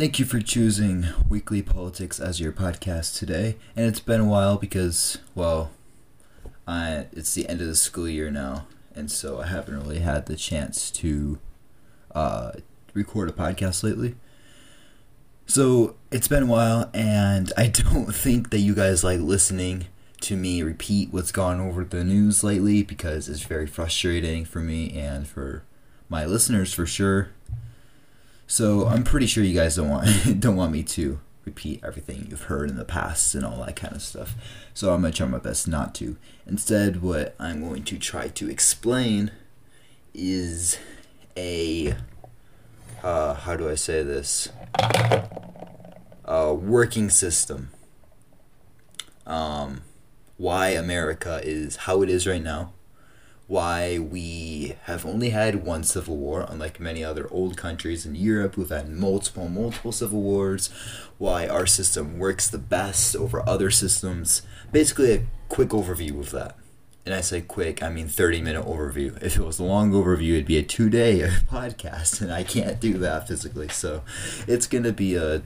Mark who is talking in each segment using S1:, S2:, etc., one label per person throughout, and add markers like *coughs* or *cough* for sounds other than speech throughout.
S1: Thank you for choosing Weekly Politics as your podcast today. And it's been a while because, well, I, it's the end of the school year now, and so I haven't really had the chance to uh, record a podcast lately. So it's been a while, and I *laughs* don't think that you guys like listening to me repeat what's gone over the news lately because it's very frustrating for me and for my listeners for sure. So I'm pretty sure you guys don't want *laughs* don't want me to repeat everything you've heard in the past and all that kind of stuff. So I'm gonna try my best not to. Instead, what I'm going to try to explain is a uh, how do I say this? A working system. Um, why America is how it is right now why we have only had one civil war, unlike many other old countries in Europe who've had multiple, multiple civil wars, why our system works the best over other systems. Basically, a quick overview of that. And I say quick, I mean 30 minute overview. If it was a long overview, it'd be a two day *laughs* podcast, and I can't do that physically. So it's going to be a,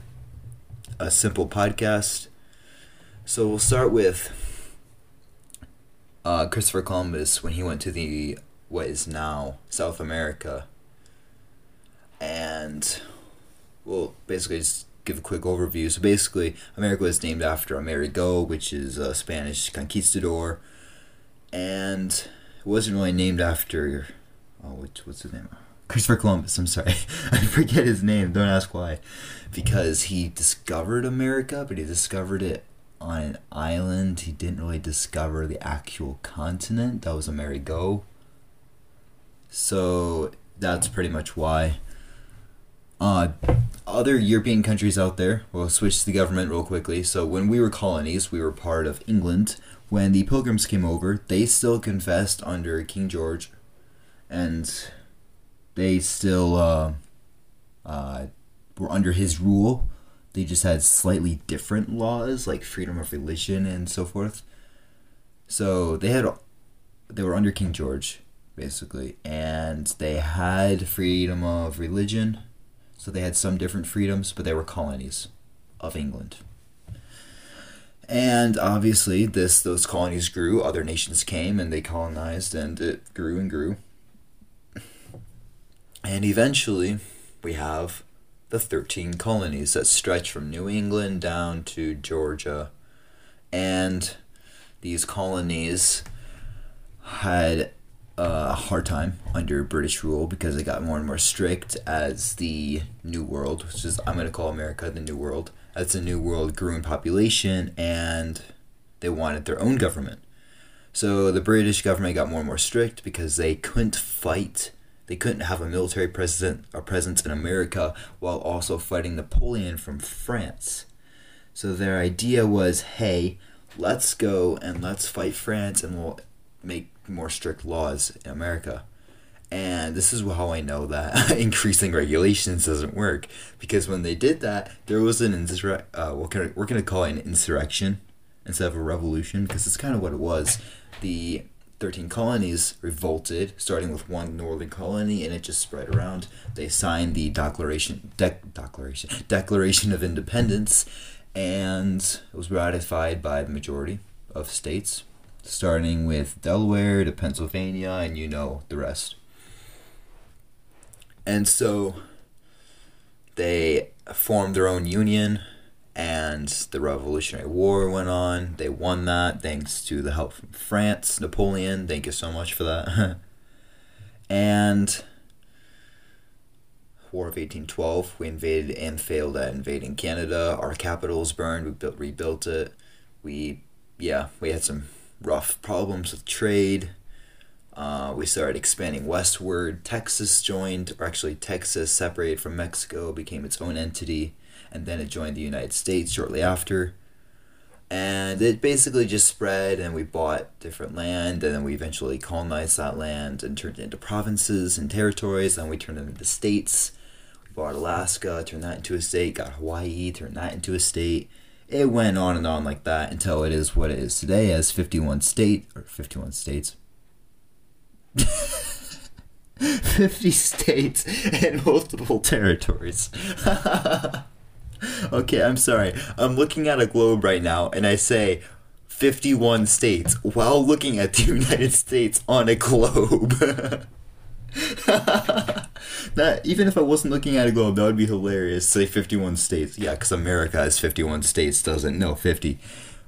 S1: a simple podcast. So we'll start with uh, Christopher Columbus when he went to the what is now South America. And well, basically just give a quick overview. So basically, America was named after Amerigo, which is a Spanish conquistador, and it wasn't really named after oh, which what's his name? Christopher Columbus. I'm sorry, *laughs* I forget his name. Don't ask why, because he discovered America, but he discovered it on an island. He didn't really discover the actual continent. That was Amerigo. So that's pretty much why. Uh, other European countries out there, we'll switch to the government real quickly. So when we were colonies, we were part of England. When the Pilgrims came over, they still confessed under King George, and they still uh, uh, were under his rule they just had slightly different laws like freedom of religion and so forth. So they had they were under King George basically and they had freedom of religion. So they had some different freedoms, but they were colonies of England. And obviously this those colonies grew, other nations came and they colonized and it grew and grew. And eventually we have the 13 colonies that stretch from New England down to Georgia. And these colonies had a hard time under British rule because it got more and more strict as the New World, which is, I'm going to call America the New World, as the New World grew in population and they wanted their own government. So the British government got more and more strict because they couldn't fight they couldn't have a military president or presence in America while also fighting Napoleon from France. So their idea was, hey, let's go and let's fight France and we'll make more strict laws in America. And this is how I know that *laughs* increasing regulations doesn't work because when they did that, there was an insurrection. Uh, I, we're gonna call it an insurrection instead of a revolution because it's kind of what it was. The 13 colonies revolted, starting with one northern colony, and it just spread around. They signed the Declaration, De- Declaration, Declaration of Independence, and it was ratified by the majority of states, starting with Delaware to Pennsylvania, and you know the rest. And so they formed their own union and the Revolutionary War went on. They won that thanks to the help from France, Napoleon. Thank you so much for that. *laughs* and War of 1812, we invaded and failed at invading Canada. Our capital was burned. We built, rebuilt it. We, yeah, we had some rough problems with trade. Uh, we started expanding westward. Texas joined, or actually, Texas separated from Mexico, became its own entity and then it joined the United States shortly after. And it basically just spread, and we bought different land, and then we eventually colonized that land and turned it into provinces and territories, and we turned them into states. We bought Alaska, turned that into a state, got Hawaii, turned that into a state. It went on and on like that until it is what it is today as 51 state, or 51 states. *laughs* 50 states and multiple territories. *laughs* *laughs* okay, I'm sorry. I'm looking at a globe right now and I say 51 states while looking at the *laughs* United States on a globe. *laughs* that even if I wasn't looking at a globe, that would be hilarious. Say 51 states. Yeah, because America has 51 states, doesn't? No, 50.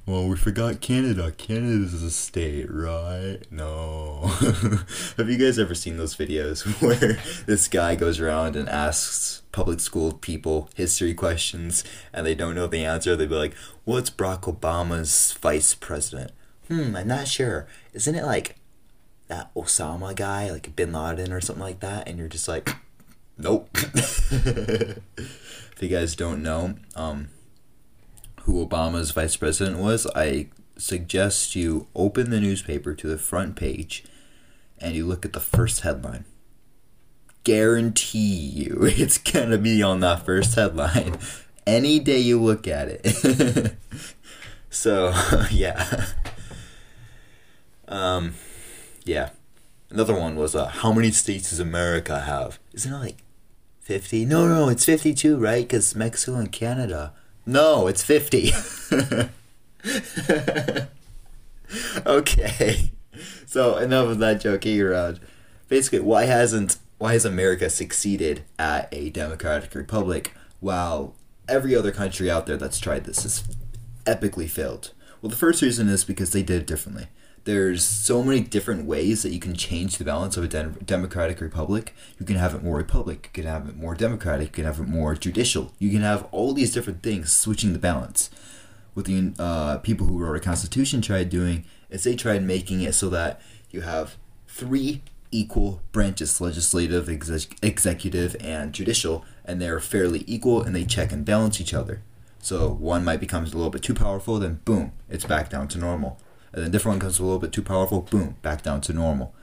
S1: Well, we forgot Canada. Canada is a state, right? No. *laughs* Have you guys ever seen those videos *laughs* where this guy goes around and asks public school people history questions and they don't know the answer? They'd be like, What's Barack Obama's vice president? Hmm, I'm not sure. Isn't it like that Osama guy, like Bin Laden or something like that? And you're just like, *laughs* Nope. if you guys don't know, um, who Obama's vice president was, I suggest you open the newspaper to the front page and you look at the first headline. Guarantee you *laughs* it's gonna be on that first headline any day you look at it. *laughs* so, *laughs* yeah. Um, yeah. Another one was uh, how many states does America have? Isn't it like 50? No, no, it's 52, right? Because Mexico and Canada. No, it's 50. *laughs* okay. So enough of that joking around. Basically, why hasn't why has America succeeded at a democratic republic while every other country out there that's tried this has epically failed? Well, the first reason is because they did it differently there's so many different ways that you can change the balance of a de- democratic republic. You can have it more republic, you can have it more democratic, you can have it more judicial. You can have all these different things switching the balance. What the uh, people who wrote a constitution tried doing is they tried making it so that you have three equal branches legislative, exec- executive, and judicial, and they're fairly equal and they check and balance each other. So one might become a little bit too powerful, then boom, it's back down to normal and then different one comes a little bit too powerful, boom, back down to normal.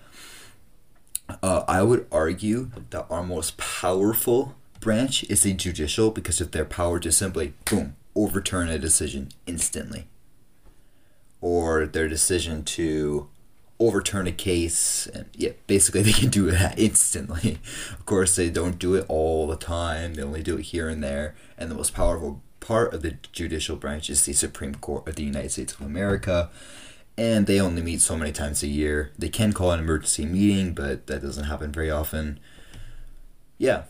S1: Uh, I would argue that our most powerful branch is the judicial because of their power to simply, boom, overturn a decision instantly. Or their decision to overturn a case and yeah basically they can do that *laughs* instantly of course they don't do it all the time they only do it here and there and the most powerful part of the judicial branch is the supreme court of the united states of america and they only meet so many times a year. They can call an emergency meeting, but that doesn't happen very often. Yeah.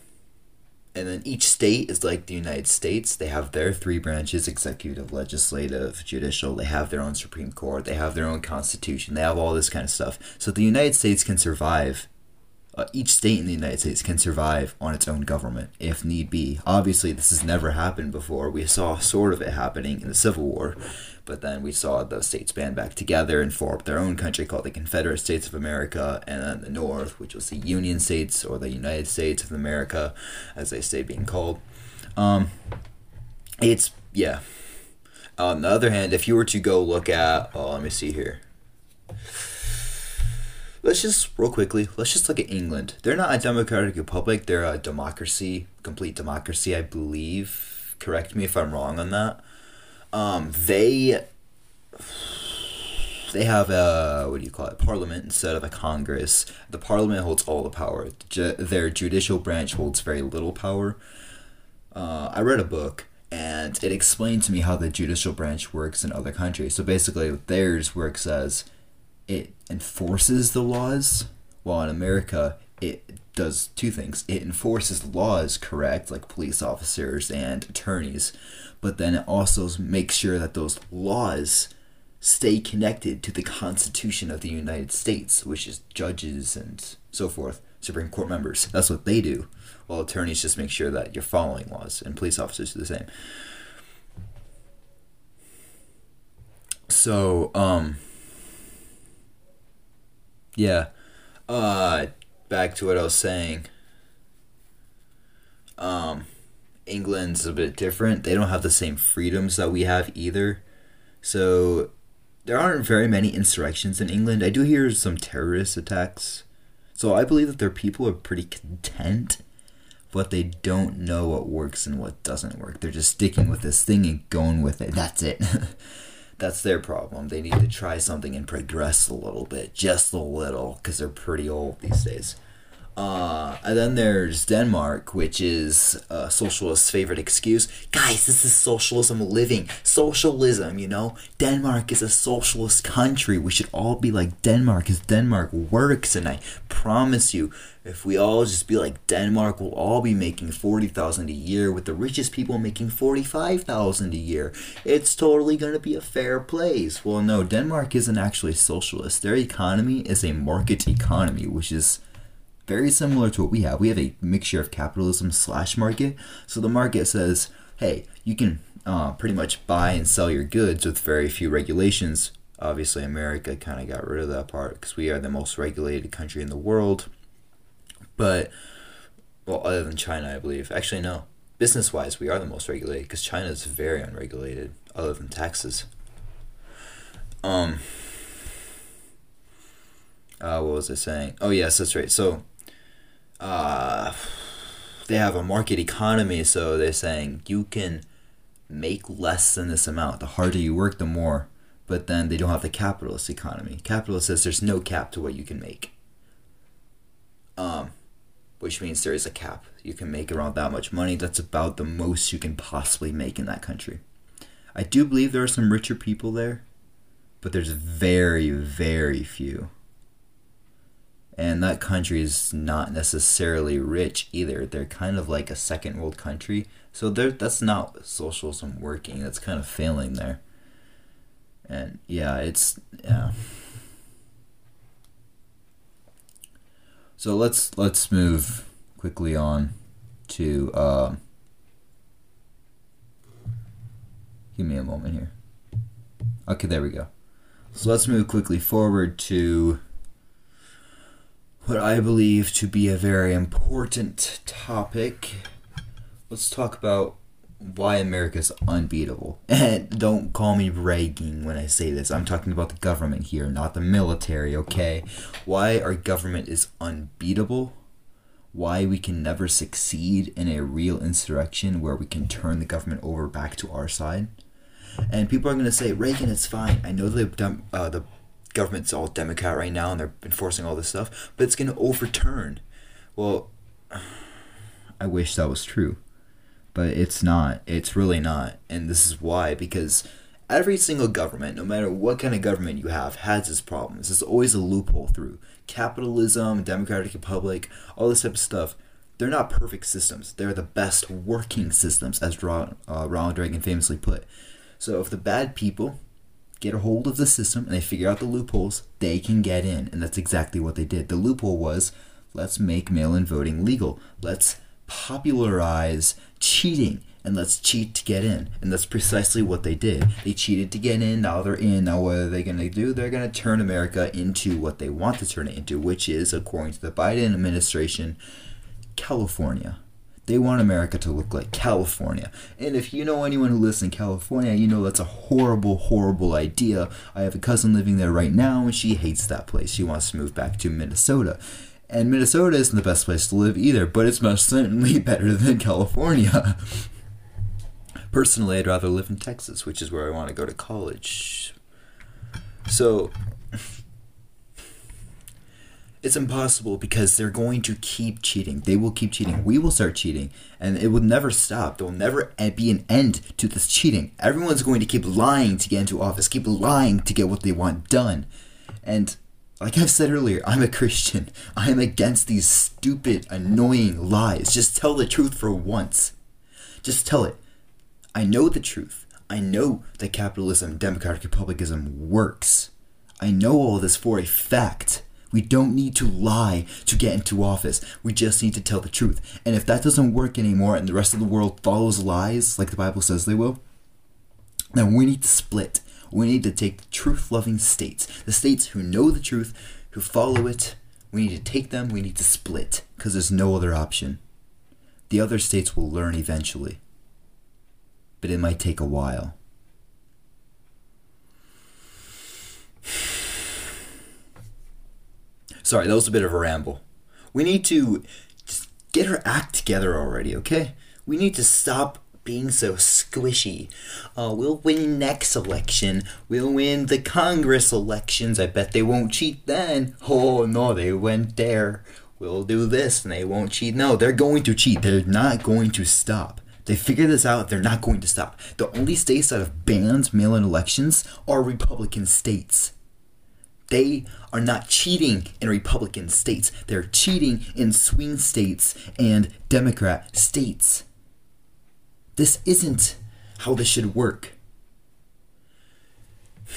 S1: And then each state is like the United States. They have their three branches executive, legislative, judicial. They have their own Supreme Court. They have their own constitution. They have all this kind of stuff. So the United States can survive. Uh, each state in the United States can survive on its own government if need be. Obviously, this has never happened before. We saw sort of it happening in the Civil War but then we saw the states band back together and form their own country called the Confederate States of America, and then the North, which was the Union States or the United States of America, as they say being called. Um, it's yeah. On the other hand, if you were to go look at, oh, let me see here. Let's just real quickly. Let's just look at England. They're not a democratic republic. They're a democracy, complete democracy, I believe. Correct me if I'm wrong on that um, they they have a what do you call it parliament instead of a congress. The parliament holds all the power. Ju- their judicial branch holds very little power. Uh, i read a book and it explained to me how the judicial branch works in other countries. So basically theirs works as it enforces the laws while in america it does two things it enforces laws correct like police officers and attorneys but then it also makes sure that those laws stay connected to the Constitution of the United States, which is judges and so forth, Supreme Court members. That's what they do. While attorneys just make sure that you're following laws, and police officers do the same. So, um, yeah. Uh, back to what I was saying. Um, England's a bit different. They don't have the same freedoms that we have either. So there aren't very many insurrections in England. I do hear some terrorist attacks. So I believe that their people are pretty content, but they don't know what works and what doesn't work. They're just sticking with this thing and going with it. That's it. *laughs* That's their problem. They need to try something and progress a little bit, just a little, because they're pretty old these days. Uh, and then there's Denmark, which is a socialist's favorite excuse. Guys, this is socialism living. Socialism, you know? Denmark is a socialist country. We should all be like Denmark because Denmark works. And I promise you, if we all just be like Denmark, we'll all be making 40000 a year with the richest people making 45000 a year. It's totally going to be a fair place. Well, no, Denmark isn't actually socialist. Their economy is a market economy, which is very similar to what we have. We have a mixture of capitalism slash market. So the market says, hey, you can uh, pretty much buy and sell your goods with very few regulations. Obviously, America kind of got rid of that part because we are the most regulated country in the world. But, well, other than China, I believe. Actually, no. Business wise, we are the most regulated because China is very unregulated, other than taxes. Um, uh, what was I saying? Oh, yes, that's right. So, uh, they have a market economy, so they're saying you can make less than this amount. The harder you work, the more. But then they don't have the capitalist economy. Capitalist says there's no cap to what you can make. Um, which means there is a cap. You can make around that much money. That's about the most you can possibly make in that country. I do believe there are some richer people there, but there's very, very few and that country is not necessarily rich either. They're kind of like a second world country, so that's not socialism working. That's kind of failing there. And yeah, it's yeah. So let's let's move quickly on to. Uh, give me a moment here. Okay, there we go. So let's move quickly forward to what I believe to be a very important topic. Let's talk about why America's unbeatable. And *laughs* don't call me bragging when I say this. I'm talking about the government here, not the military, okay? Why our government is unbeatable. Why we can never succeed in a real insurrection where we can turn the government over back to our side. And people are going to say, Reagan, it's fine. I know the, uh, the government's all Democrat right now and they're enforcing all this stuff, but it's going to overturn. Well, I wish that was true, but it's not. It's really not. And this is why because every single government, no matter what kind of government you have, has its problems. There's always a loophole through capitalism, democratic republic, all this type of stuff. They're not perfect systems. They're the best working systems, as uh, Ronald Reagan famously put. So if the bad people get a hold of the system and they figure out the loopholes, they can get in. And that's exactly what they did. The loophole was let's make mail in voting legal. Let's popularize cheating and let's cheat to get in. And that's precisely what they did. They cheated to get in, now they're in. Now, what are they going to do? They're going to turn America into what they want to turn it into, which is, according to the Biden administration, California. They want America to look like California. And if you know anyone who lives in California, you know that's a horrible, horrible idea. I have a cousin living there right now, and she hates that place. She wants to move back to Minnesota. And Minnesota isn't the best place to live either, but it's most *laughs* certainly better than California. Personally, I'd rather live in Texas, which is where I want to go to college. So, it's impossible because they're going to keep cheating. They will keep cheating. We will start cheating, and it will never stop. There will never be an end to this cheating. Everyone's going to keep lying to get into office, keep lying to get what they want done. And like I've said earlier, I'm a Christian. *laughs* I am against these stupid, annoying lies. Just tell the truth for once. Just tell it. I know the truth. I know that capitalism, democratic republicanism works. I know all this for a fact. We don't need to lie to get into office. We just need to tell the truth. And if that doesn't work anymore and the rest of the world follows lies, like the Bible says they will, then we need to split. We need to take the truth loving states, the states who know the truth, who follow it. We need to take them, we need to split, because there's no other option. The other states will learn eventually, but it might take a while. Sorry, that was a bit of a ramble. We need to get our act together already, okay? We need to stop being so squishy. Uh, we'll win next election. We'll win the Congress elections. I bet they won't cheat then. Oh no, they went there. we'll do this and they won't cheat. No, they're going to cheat. They're not going to stop. They figure this out. They're not going to stop. The only states that have banned mail in elections are Republican states. They are not cheating in Republican states. They're cheating in swing states and Democrat states. This isn't how this should work. *sighs*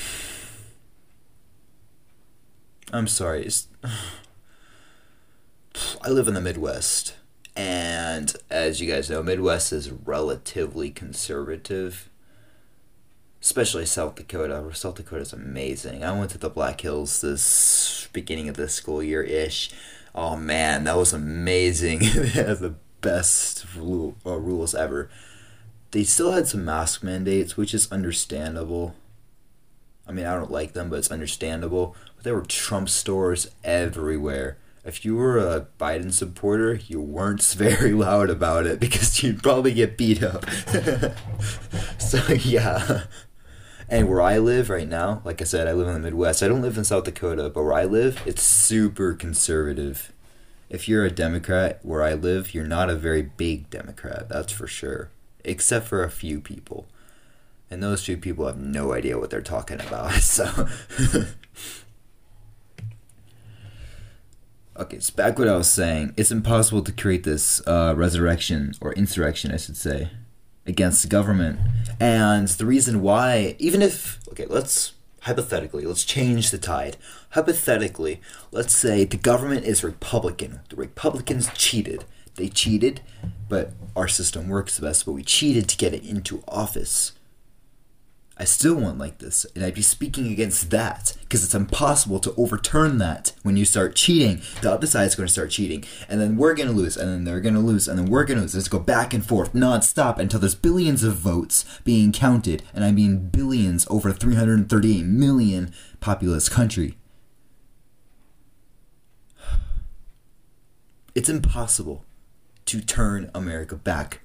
S1: I'm sorry. *sighs* I live in the Midwest. And as you guys know, Midwest is relatively conservative, especially South Dakota. South Dakota is amazing. I went to the Black Hills this beginning of this school year ish. Oh man, that was amazing. *laughs* they had the best rule, uh, rules ever. They still had some mask mandates, which is understandable. I mean, I don't like them, but it's understandable. But there were Trump stores everywhere if you were a Biden supporter, you weren't *laughs* very loud about it because you'd probably get beat up. *laughs* so, yeah. And where I live right now, like I said, I live in the Midwest. I don't live in South Dakota, but where I live, it's super conservative. If you're a Democrat where I live, you're not a very big Democrat, that's for sure. Except for a few people. And those few people have no idea what they're talking about. *laughs* So Okay, so back what I was saying. It's impossible to create this uh, resurrection or insurrection, I should say, against the government. And the reason why, even if okay, let's hypothetically, let's change the tide. Hypothetically, let's say the government is Republican. The Republicans cheated. They cheated, but our system works the best. But we cheated to get it into office. I still won't like this, and I'd be speaking against that because it's impossible to overturn that when you start cheating. The other side is going to start cheating, and then we're going to lose, and then they're going to lose, and then we're going to lose. Let's go back and forth nonstop until there's billions of votes being counted, and I mean billions over 338 million populous country. *sighs* It's impossible to turn America back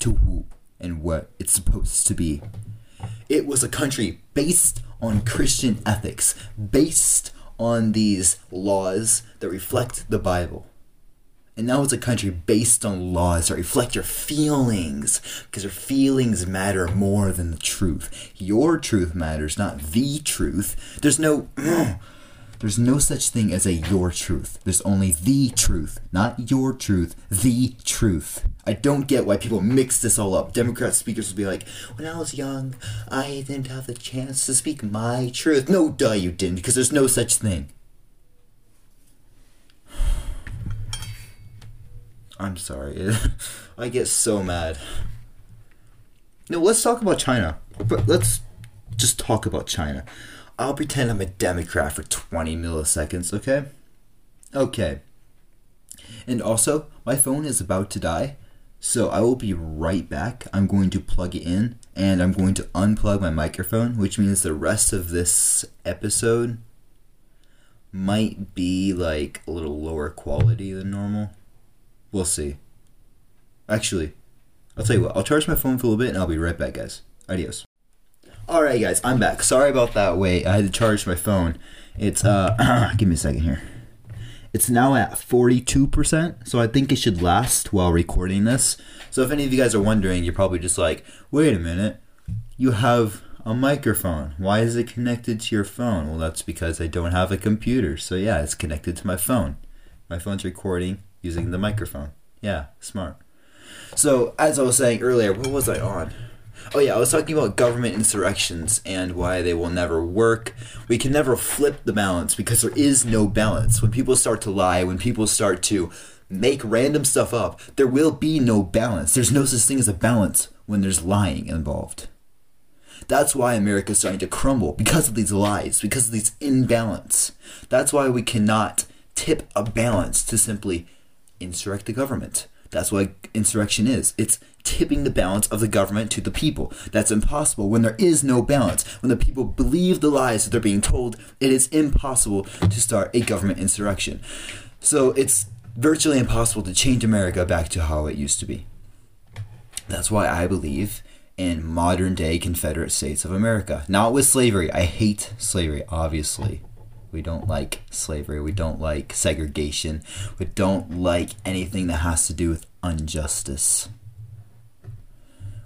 S1: to who and what it's supposed to be. It was a country based on Christian ethics, based on these laws that reflect the Bible. And now it's a country based on laws that reflect your feelings, because your feelings matter more than the truth. Your truth matters, not the truth. There's no *clears throat* There's no such thing as a your truth. There's only the truth, not your truth, the truth. I don't get why people mix this all up. Democrat speakers will be like, when I was young, I didn't have the chance to speak my truth. No, duh, you didn't, because there's no such thing. *sighs* I'm sorry. *laughs* I get so mad. No, let's talk about China. But let's just talk about China. I'll pretend I'm a Democrat for 20 milliseconds, okay? Okay. And also, my phone is about to die, so I will be right back. I'm going to plug it in and I'm going to unplug my microphone, which means the rest of this episode might be like a little lower quality than normal. We'll see. Actually, I'll tell you what, I'll charge my phone for a little bit and I'll be right back, guys. Adios. Alright guys, I'm back. Sorry about that wait. I had to charge my phone. It's uh *clears throat* give me a second here. It's now at 42%, so I think it should last while recording this. So if any of you guys are wondering, you're probably just like, "Wait a minute. You have a microphone. Why is it connected to your phone?" Well, that's because I don't have a computer. So yeah, it's connected to my phone. My phone's recording using the microphone. Yeah, smart. So, as I was saying earlier, what was I on? Oh yeah, I was talking about government insurrections and why they will never work. We can never flip the balance because there is no balance. When people start to lie, when people start to make random stuff up, there will be no balance. There's no such thing as a balance when there's lying involved. That's why America is starting to crumble because of these lies, because of these imbalance. That's why we cannot tip a balance to simply insurrect the government. That's what insurrection is. It's tipping the balance of the government to the people. That's impossible when there is no balance. When the people believe the lies that they're being told, it is impossible to start a government insurrection. So it's virtually impossible to change America back to how it used to be. That's why I believe in modern day Confederate States of America. Not with slavery. I hate slavery, obviously. We don't like slavery. We don't like segregation. We don't like anything that has to do with injustice.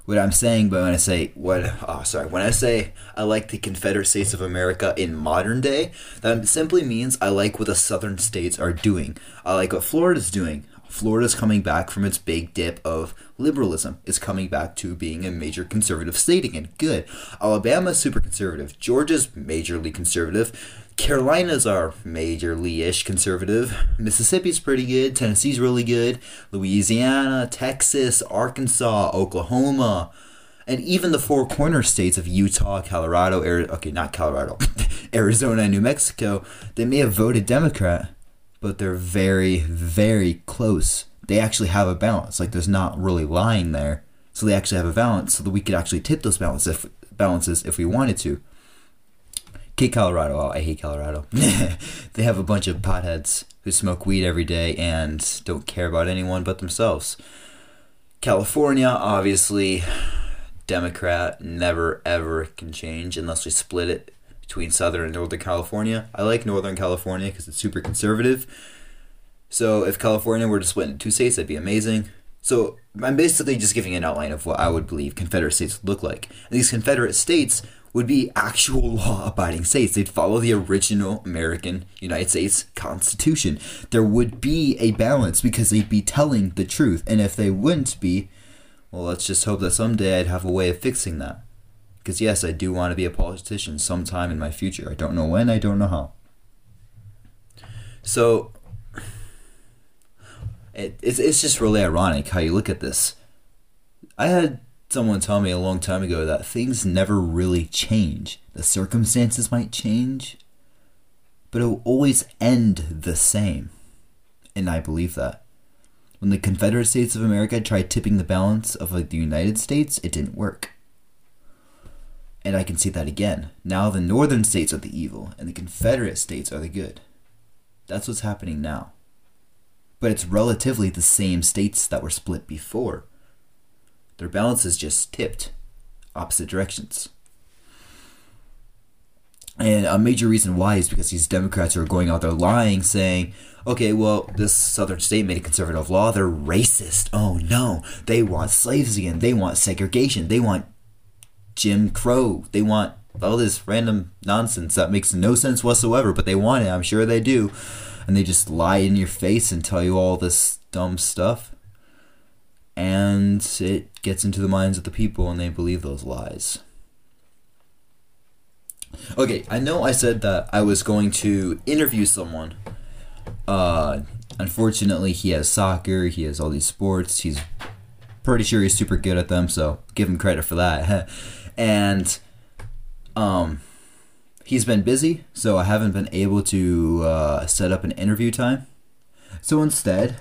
S1: What I'm saying, but when I say what, oh sorry, when I say I like the Confederate States of America in modern day, that simply means I like what the Southern states are doing. I like what Florida's doing. Florida's coming back from its big dip of liberalism. It's coming back to being a major conservative state again. Good. Alabama's super conservative. Georgia's majorly conservative. Carolinas are majorly ish conservative. Mississippi's pretty good. Tennessee's really good. Louisiana, Texas, Arkansas, Oklahoma, and even the four corner states of Utah, Colorado, Ari- okay, not Colorado, *laughs* Arizona, and New Mexico, they may have voted Democrat, but they're very, very close. They actually have a balance. Like there's not really lying there. So they actually have a balance so that we could actually tip those if, balances if we wanted to. Okay, Colorado. Oh, I hate Colorado. *laughs* they have a bunch of potheads who smoke weed every day and don't care about anyone but themselves. California, obviously, Democrat, never ever can change unless we split it between Southern and Northern California. I like Northern California because it's super conservative. So if California were to split into two states, that'd be amazing. So I'm basically just giving an outline of what I would believe Confederate states would look like. And these Confederate states would be actual *laughs* law abiding states. They'd follow the original American United States Constitution. There would be a balance because they'd be telling the truth. And if they wouldn't be, well, let's just hope that someday I'd have a way of fixing that. Because, yes, I do want to be a politician sometime in my future. I don't know when, I don't know how. So, it, it's, it's just really ironic how you look at this. I had someone told me a long time ago that things never really change. The circumstances might change, but it will always end the same. And I believe that. When the Confederate States of America tried tipping the balance of like the United States, it didn't work. And I can see that again. Now the northern states are the evil and the Confederate states are the good. That's what's happening now. But it's relatively the same states that were split before. Their balance is just tipped opposite directions. And a major reason why is because these Democrats are going out there lying, saying, okay, well, this southern state made a conservative law. They're racist. Oh no. They want slaves again. They want segregation. They want Jim Crow. They want all this random nonsense that makes no sense whatsoever, but they want it. I'm sure they do. And they just lie in your face and tell you all this dumb stuff. And it gets into the minds of the people and they believe those lies. Okay, I know I said that I was going to interview someone. Uh, unfortunately, he has soccer, he has all these sports, he's pretty sure he's super good at them, so give him credit for that. *laughs* and um, he's been busy, so I haven't been able to uh, set up an interview time. So instead,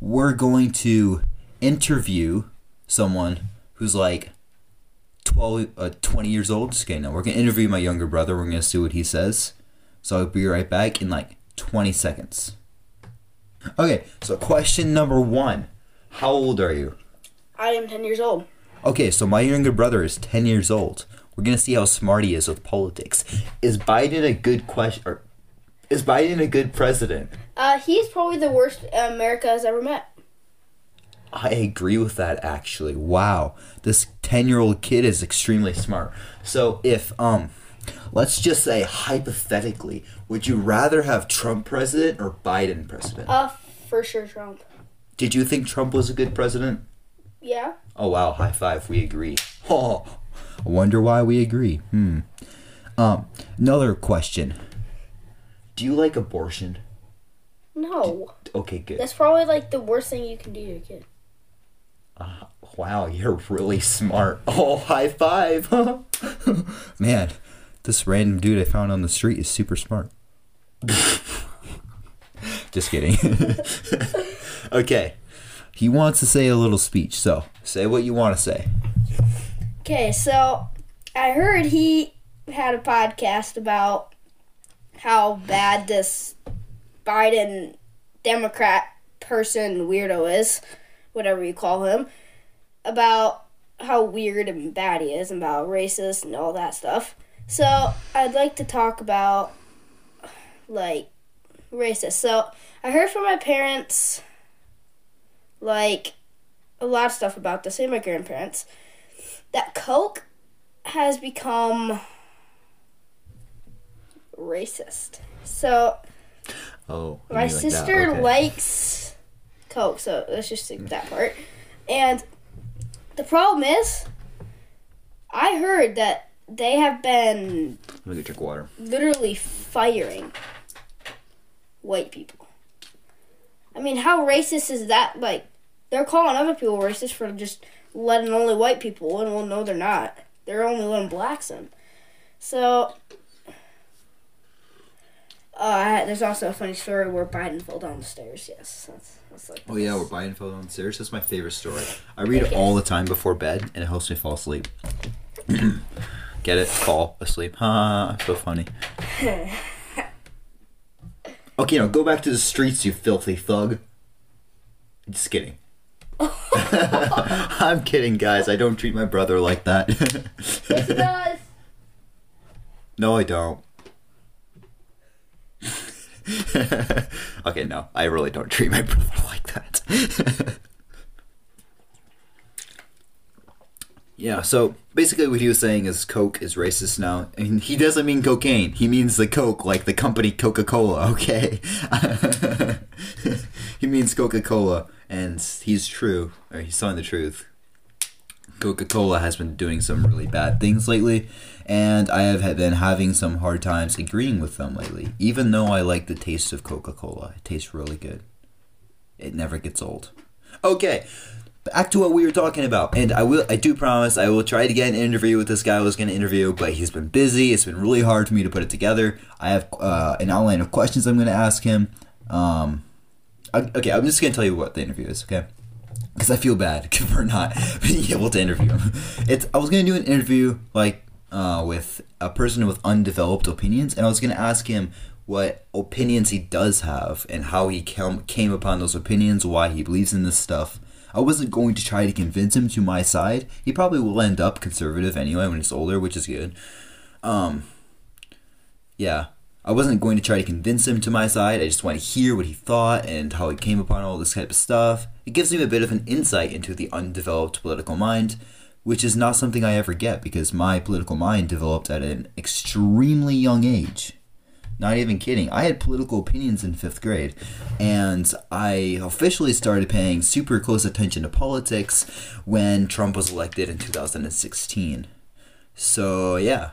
S1: we're going to interview someone who's like 12, uh, 20 years old. Just kidding. No, we're going to interview my younger brother. We're going to see what he says. So I'll be right back in like 20 seconds. Okay, so question number one How old are you?
S2: I am 10 years old.
S1: Okay, so my younger brother is 10 years old. We're going to see how smart he is with politics. Is Biden a good question? Or is Biden a good president?
S2: Uh, he's probably the worst America has ever met.
S1: I agree with that actually. Wow. This 10-year-old kid is extremely smart. So if um let's just say hypothetically, would you rather have Trump president or Biden president?
S2: Uh, for sure, Trump.
S1: Did you think Trump was a good president?
S2: Yeah.
S1: Oh wow, high five, we agree. *laughs* Oh, I wonder why we agree. Hmm. Um, another question. Do you like abortion?
S2: No.
S1: Okay, good.
S2: That's probably like the worst thing you can do to a kid.
S1: Uh, wow, you're really smart. *laughs* Oh, high five. *laughs* Man, this random dude I found on the street is super smart. *laughs* Just kidding. okay. He wants to say a little speech, so say what you want to say.
S2: Okay, so I heard he had a podcast about how bad this Biden Democrat person weirdo is, whatever you call him, about how weird and bad he is, and about racist and all that stuff. So I'd like to talk about like racist. So I heard from my parents like a lot of stuff about this and my grandparents that Coke has become racist. So
S1: Oh,
S2: my
S1: mean like
S2: sister
S1: okay.
S2: likes Coke, so let's just skip that part. And the problem is, I heard that they have been
S1: Let me drink water.
S2: literally firing white people. I mean, how racist is that? Like, they're calling other people racist for just letting only white people in. Well, no, they're not. They're only letting blacks in. So, uh, there's also a funny story where Biden fell down the stairs. Yes, that's, that's like.
S1: Oh yeah, we're fell down the stairs. That's my favorite story. I read it all the time before bed, and it helps me fall asleep. *clears throat* Get it? Fall asleep. Ha! so funny. *laughs* Okay, now go back to the streets, you filthy thug. Just kidding. *laughs* I'm kidding, guys. I don't treat my brother like that.
S2: Yes, it does. *laughs*
S1: no, I don't. *laughs* okay, no, I really don't treat my brother *laughs* like that. *laughs* yeah, so basically what he was saying is Coke is racist now. I mean, he doesn't mean cocaine. He means the Coke, like the company Coca Cola, okay? he means Coca Cola, and he's true, or he's telling the truth. Coca Cola has been doing some really bad things lately, and I have been having some hard times agreeing with them lately. Even though I like the taste of Coca Cola, it tastes really good. It never gets old. Okay, back to what we were talking about, and I will. I do promise I will try to get an interview with this guy I was going to interview, but he's been busy. It's been really hard for me to put it together. I have uh, an outline of questions I'm going to ask him. Um, I- okay, I'm just going to tell you what the interview is. Okay because I feel bad *laughs* for not being able to interview him. It's I was gonna do an interview like uh, with a person with undeveloped opinions, and I was gonna ask him what opinions he does have and how he came came upon those opinions, why he believes in this stuff. I wasn't going to try to convince him to my side. He probably will end up conservative anyway when he's older, which is good. Um, yeah. I wasn't going to try to convince him to my side. I just want to hear what he thought and how he came upon all this type of stuff. It gives me a bit of an insight into the undeveloped political mind, which is not something I ever get because my political mind developed at an extremely young age. Not even kidding. I had political opinions in fifth grade, and I officially started paying super close attention to politics when Trump was elected in 2016. So, yeah,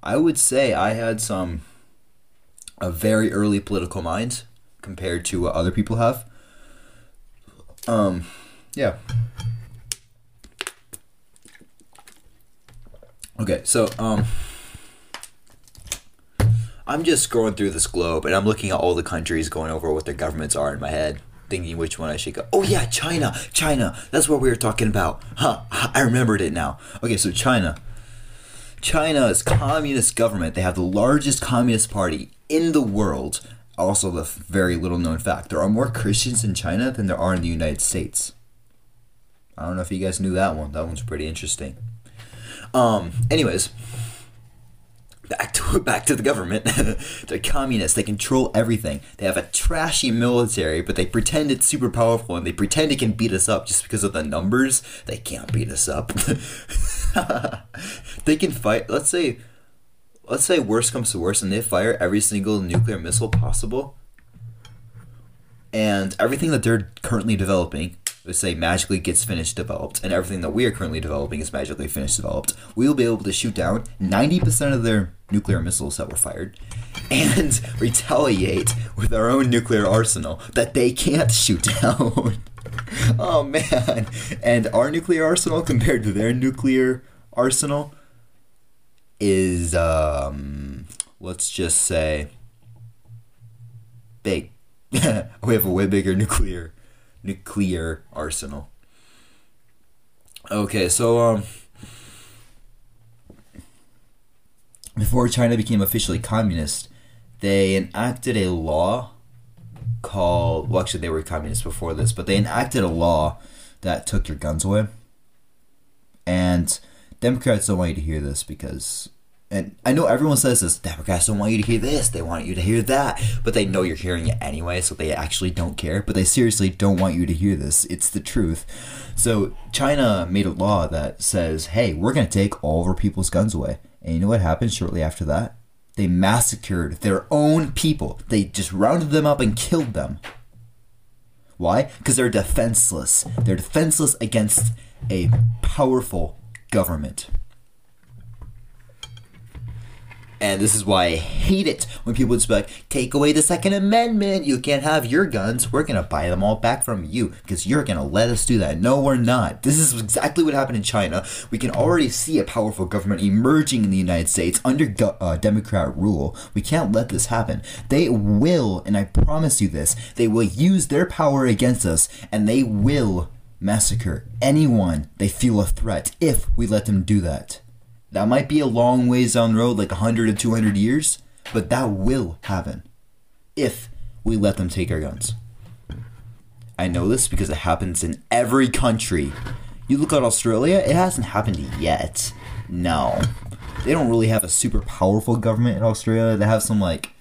S1: I would say I had some a very early political mind compared to what other people have. Um, yeah. Okay, so um, I'm just scrolling through this globe and I'm looking at all the countries, going over what their governments are in my head, thinking which one I should go. Oh yeah, China, China. That's what we were talking about. Huh? I remembered it now. Okay, so China. China's communist government. They have the largest communist party in the world. Also, the very little known fact there are more Christians in China than there are in the United States. I don't know if you guys knew that one. That one's pretty interesting. Um. Anyways, back to *laughs* back to the government. *laughs* They're communists. They control everything. They have a trashy military, but they pretend it's super powerful and they pretend it can beat us up just because of the numbers. They can't beat us up. *laughs* they can fight. Let's say, let's say worst comes to worst, and they fire every single nuclear missile possible, and everything that they're currently developing. Let's say magically gets finished developed, and everything that we are currently developing is magically finished developed. We will be able to shoot down ninety percent of their nuclear missiles that were fired, and *laughs* retaliate with our own nuclear arsenal that they can't shoot down. *laughs* oh man! And our nuclear arsenal compared to their nuclear arsenal is um let's just say big. *laughs* we have a way bigger nuclear nuclear arsenal. Okay, so um before China became officially communist, they enacted a law called well actually they were communists before this, but they enacted a law that took your guns away. And Democrats don't want you to hear this because and I know everyone says this, Democrats don't want you to hear this, they want you to hear that, but they know you're hearing it anyway, so they actually don't care, but they seriously don't want you to hear this. It's the truth. So China made a law that says, hey, we're going to take all of our people's guns away. And you know what happened shortly after that? They massacred their own people. They just rounded them up and killed them. Why? Because they're defenseless. They're defenseless against a powerful government. And this is why I hate it when people just like, take away the Second Amendment. You can't have your guns. We're going to buy them all back from you because you're going to let us do that. No, we're not. This is exactly what happened in China. We can already see a powerful government emerging in the United States under uh, Democrat rule. We can't let this happen. They will, and I promise you this, they will use their power against us and they will massacre anyone they feel a threat if we let them do that. That might be a long ways down the road, like 100 to 200 years, but that will happen if we let them take our guns. I know this because it happens in every country. You look at Australia, it hasn't happened yet. No. They don't really have a super powerful government in Australia. They have some, like,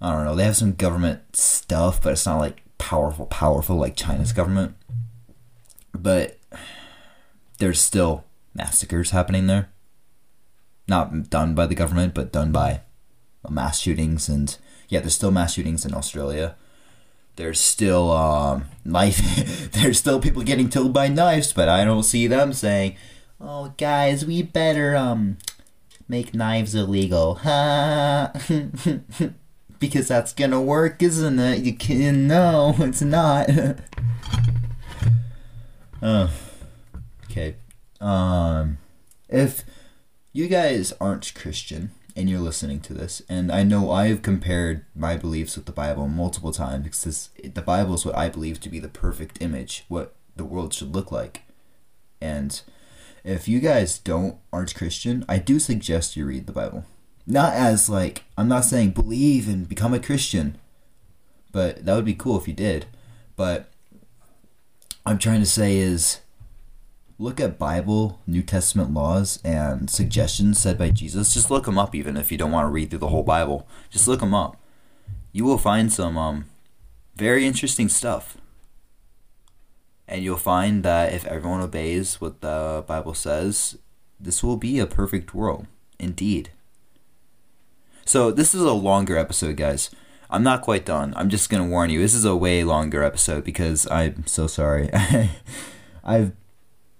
S1: I don't know, they have some government stuff, but it's not like powerful, powerful like China's government. But there's still massacres happening there. Not done by the government, but done by mass shootings. And yeah, there's still mass shootings in Australia. There's still um, knife. *laughs* there's still people getting killed by knives, but I don't see them saying, "Oh, guys, we better um make knives illegal." *laughs* Because that's gonna work, isn't it? You can *laughs* no, it's not. oh, okay. Um, if you guys aren't Christian and you're listening to this, and I know I've compared my beliefs with the Bible multiple times because this, the Bible is what I believe to be the perfect image, what the world should look like. And if you guys don't aren't Christian, I do suggest you read the Bible. Not as like I'm not saying believe and become a Christian, but that would be cool if you did. But I'm trying to say is look at Bible, New Testament laws, and suggestions said by Jesus. Just look them up, even if you don't want to read through the whole Bible. Just look them up. You will find some um, very interesting stuff. And you'll find that if everyone obeys what the Bible says, this will be a perfect world. Indeed. So, this is a longer episode, guys. I'm not quite done. I'm just going to warn you. This is a way longer episode because I'm so sorry. *laughs* I've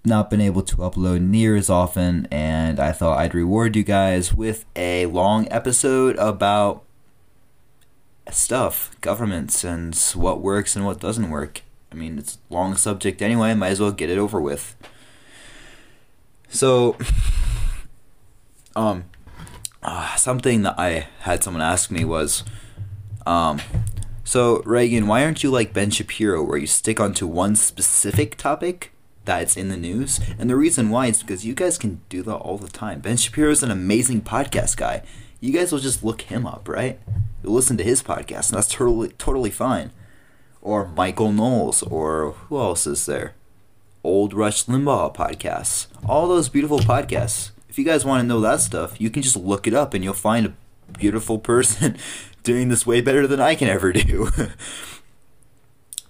S1: not been able to upload near as often, and I thought I'd reward you guys with a long episode about stuff, governments, and what works and what doesn't work. I mean, it's a long subject anyway, might as well get it over with. So, *sighs* um, uh, something that I had someone ask me was, um, so Reagan, why aren't you like Ben Shapiro, where you stick onto one specific topic that's in the news. And the reason why is because you guys can do that all the time. Ben Shapiro is an amazing podcast guy. You guys will just look him up, right? You'll listen to his podcast, and that's totally totally fine. Or Michael Knowles, or who else is there? Old Rush Limbaugh podcasts. All those beautiful podcasts. If you guys want to know that stuff, you can just look it up and you'll find a beautiful person *laughs* doing this way better than I can ever do. *laughs*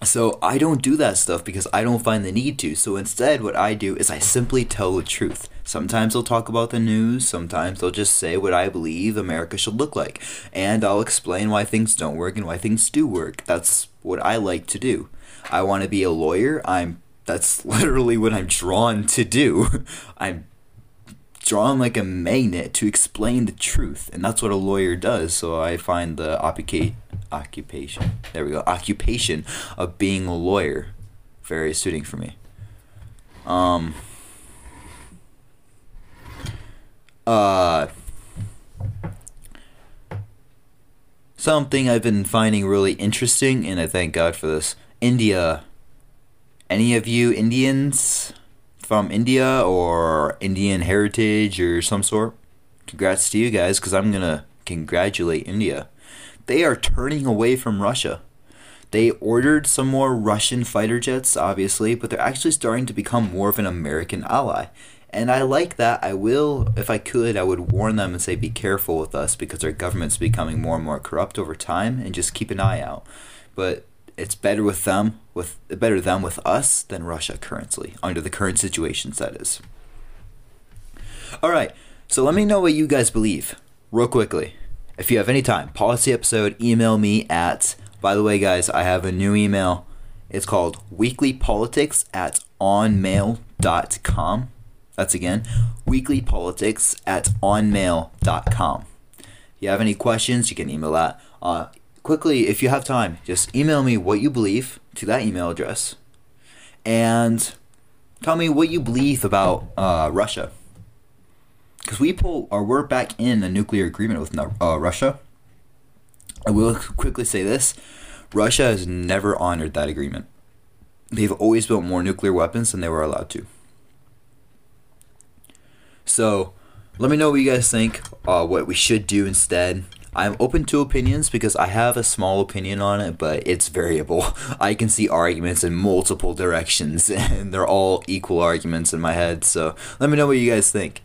S1: So I don't do that stuff because I don't find the need to. So instead, what I do is I simply tell the truth. Sometimes I'll talk about the news, sometimes I'll just say what I believe America should look like. And I'll explain why things don't work and why things do work. That's what I like to do. I want to be a lawyer. I'm that's *laughs* literally what I'm drawn to do. *laughs* I'm drawn like a magnet to explain the truth, and that's what a lawyer does. So I find the occupation, occupation, there we go, occupation of being a lawyer very suiting for me. Um. Uh. Something I've been finding really interesting, and I thank God for this. India. Any of you Indians? From India or Indian heritage or some sort, congrats to you guys because I'm going to congratulate India. They are turning away from Russia. They ordered some more Russian fighter jets, obviously, but they're actually starting to become more of an American ally. And I like that. I will, if I could, I would warn them and say, be careful with us because our government's becoming more and more corrupt over time and just keep an eye out. But it's better with them, with better them with us than Russia currently, under the current situations, that is. All right, so let me know what you guys believe, real quickly. If you have any time, policy episode, email me at, by the way, guys, I have a new email. It's called weeklypolitics at onmail.com. That's again, weeklypolitics at onmail.com. If you have any questions, you can email that. Uh, quickly, if you have time, just email me what you believe to that email address. And tell me what you believe about uh, Russia. Because we pull, or we're back in a nuclear agreement with uh, Russia. I will quickly say this Russia has never honored that agreement. They've always built more nuclear weapons than they were allowed to. So, let me know what you guys think, uh, what we should do instead. I'm open to opinions because I have a small opinion on it, but it's variable. *laughs* I can see arguments in multiple directions, *laughs* and they're all equal arguments in my head. So let me know what you guys think.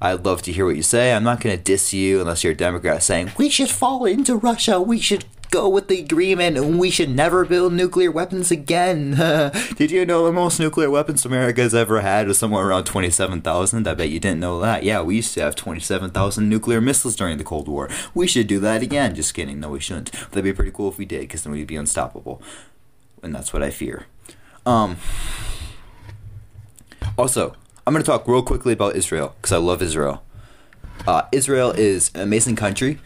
S1: I'd love to hear what you say. I'm not going to diss you unless you're a Democrat saying, we should fall into Russia, we should go with the agreement and we should never build nuclear weapons again. *laughs* Did you know the most nuclear weapons America's ever had was somewhere around 27,000? I bet you didn't know that. Yeah, we used to have 27,000 nuclear missiles during the Cold War. We should do that again. Just kidding. No, we shouldn't. That'd be pretty cool if we did because then we'd be unstoppable. And that's what I fear. Um. Also, I'm going to talk real quickly about Israel because I love Israel. Uh, Israel is an amazing country.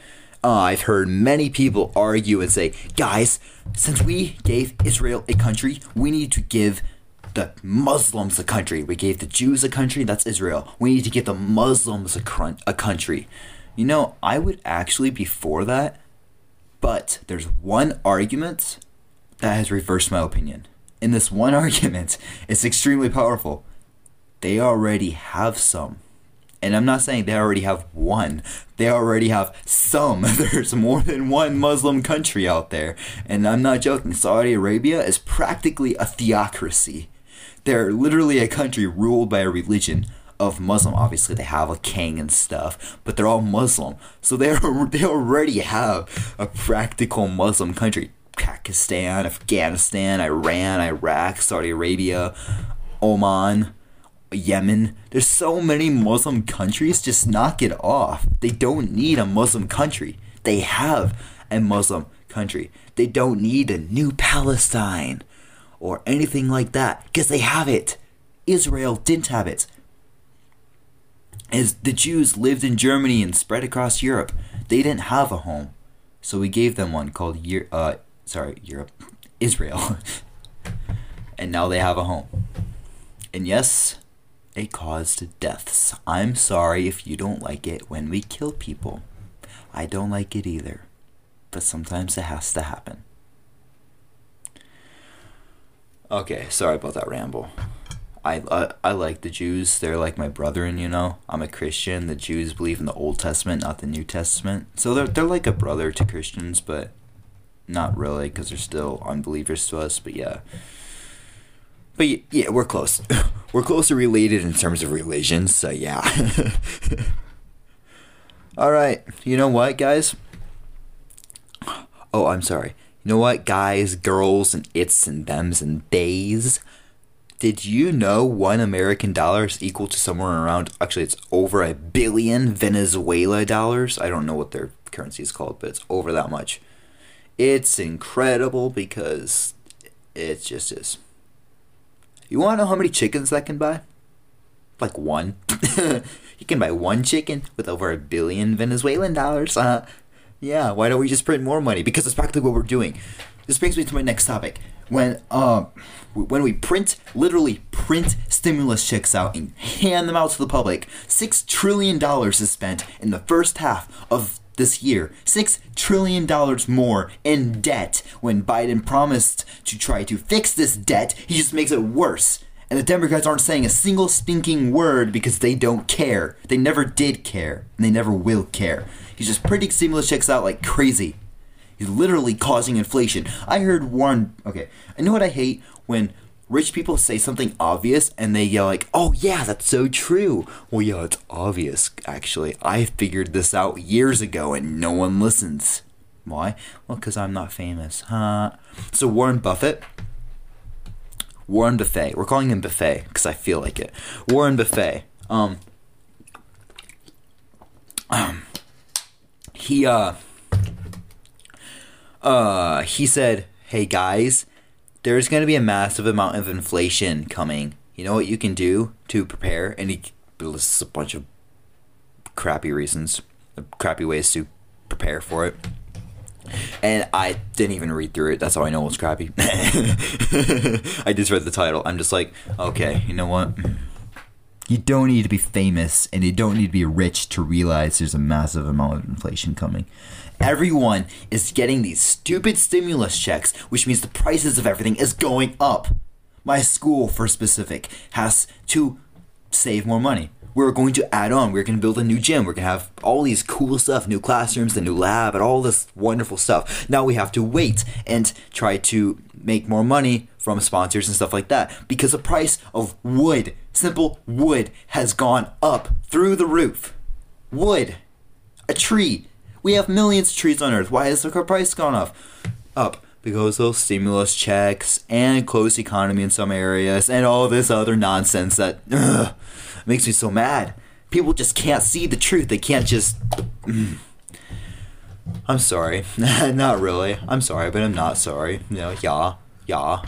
S1: I've heard many people argue and say, guys, since we gave Israel a country, we need to give the Muslims a country. We gave the Jews a country, that's Israel. We need to give the Muslims a, a country. You know, I would actually be for that, but there's one argument that has reversed my opinion. In this one *laughs* argument, it's extremely powerful. They already have some. And I'm not saying they already have one. They already have some. *laughs* There's more than one Muslim country out there. And I'm not joking. Saudi Arabia is practically a theocracy. They're literally a country ruled by a religion of Muslim. Obviously, they have a king and stuff, but they're all Muslim. So they *laughs* they already have a practical Muslim country. Pakistan, Afghanistan, Iran, Iraq, Saudi Arabia, Oman. Yemen. There's so many Muslim countries. Just knock it off. They don't need a Muslim country. They have a Muslim country. They don't need a new Palestine or anything like that because they have it. Israel didn't have it. As the Jews lived in Germany and spread across Europe, they didn't have a home. So we gave them one called uh sorry, Europe, Israel. *laughs* and now they have a home. And yes, it caused deaths. I'm sorry if you don't like it when we kill people. I don't like it either. But sometimes it has to happen. Okay, sorry about that ramble. I, I, I like the Jews. They're like my brethren, you know. I'm a Christian. The Jews believe in the Old Testament, not the New Testament. So they're, they're like a brother to Christians, but not really because they're still unbelievers to us. But yeah. But yeah, we're close. *laughs* we're closely related in terms of religion, so yeah. *laughs* All right. You know what, guys? Oh, I'm sorry. You know what, guys, girls, and its and thems and theys? Did you know one American dollar is equal to somewhere around, actually, it's over a billion Venezuela dollars? I don't know what their currency is called, but it's over that much. It's incredible because it just is. You want to know how many chickens that can buy? Like one. *laughs* you can buy one chicken with over a billion Venezuelan dollars. Uh, yeah, why don't we just print more money? Because that's practically what we're doing. This brings me to my next topic. When um, when we print, literally print stimulus checks out and hand them out to the public, six trillion dollars is spent in the first half of this year. $6 trillion more in debt when Biden promised to try to fix this debt. He just makes it worse. And the Democrats aren't saying a single stinking word because they don't care. They never did care, and they never will care. He's just printing stimulus checks out like crazy. He's literally causing inflation. I heard Warren. Okay, I know what I hate when rich people say something obvious and they yell like, "Oh yeah, that's so true." Well, yeah, it's obvious actually. I figured this out years ago and no one listens. Why? Well, cuz I'm not famous. Huh? So Warren Buffett Warren Buffet. We're calling him Buffet cuz I feel like it. Warren Buffet. Um um he uh uh he said, "Hey guys, there's going to be a massive amount of inflation coming. You know what you can do to prepare?" And he lists a bunch of crappy reasons, crappy ways to prepare for it. And I didn't even read through it. That's how I know it's crappy. *laughs* I just read the title. I'm just like, okay, you know what? You don't need to be famous and you don't need to be rich to realize there's a massive amount of inflation coming. Everyone is getting these stupid stimulus checks, which means the prices of everything is going up. My school, for specific, has to save more money. We're going to add on. We're going to build a new gym. We're going to have all these cool stuff, new classrooms, the new lab, and all this wonderful stuff. Now we have to wait and try to make more money from sponsors and stuff like that because the price of wood, simple wood, has gone up through the roof. Wood, a tree, we have millions of trees on Earth. Why has the price gone up? Up because those stimulus checks and closed economy in some areas and all this other nonsense that ugh, makes me so mad. People just can't see the truth. They can't just. Mm. I'm sorry. *laughs* not really. I'm sorry, but I'm not sorry. Know, yeah, yeah.